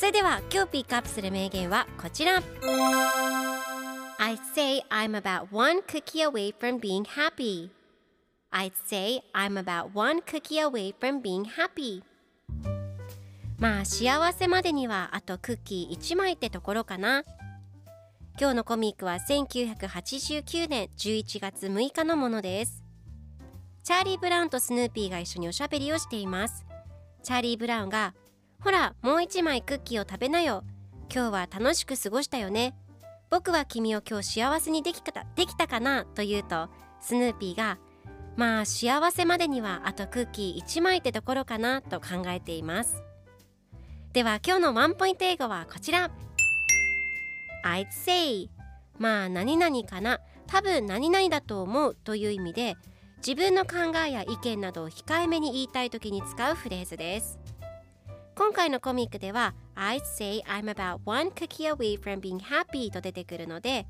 それでは今日ピックアップする名言はこちら。I'd say I'm about one cookie away from being happy. I'd say I'm about one cookie away from being happy. まあ幸せまでにはあとクッキー1枚ってところかな。今日のコミックは1989年11月6日のものです。チャーリー・ブラウンとスヌーピーが一緒におしゃべりをしています。チャーリー・ブラウンがほらもう1枚クッキーを食べなよ。今日は楽しく過ごしたよね。僕は君を今日幸せにできたできたかなと言うとスヌーピーがまあ幸せまでにはあとクッキー1枚ってところかなと考えています。では今日のワンポイント英語はこちら。I'd say まあ何々かな。多分何々だと思うという意味で自分の考えや意見などを控えめに言いたい時に使うフレーズです。今回のコミックでは I'd say I'm about one cookie away from being happy と出てくるので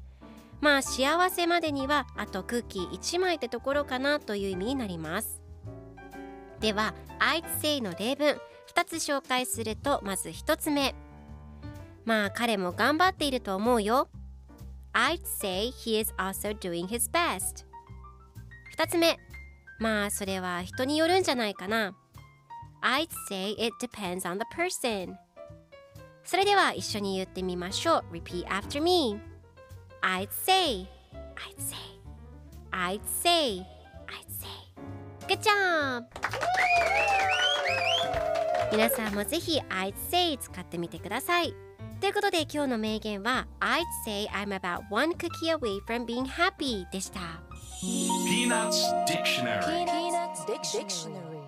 まあ幸せまでにはあとクッキー1枚ってところかなという意味になります。では I'd say の例文2つ紹介するとまず1つ目。まあ彼も頑張っていると思うよ。I'd say he is also doing his best 2つ目。まあそれは人によるんじゃないかな。I'd say it depends on the person それでは一緒に言ってみましょう Repeat after me I'd say I'd say I'd say I'd say Good job! 皆さんもぜひ I'd say 使ってみてくださいということで今日の名言は I'd say I'm about one cookie away from being happy でした Peanuts Dictionary Peanuts Dictionary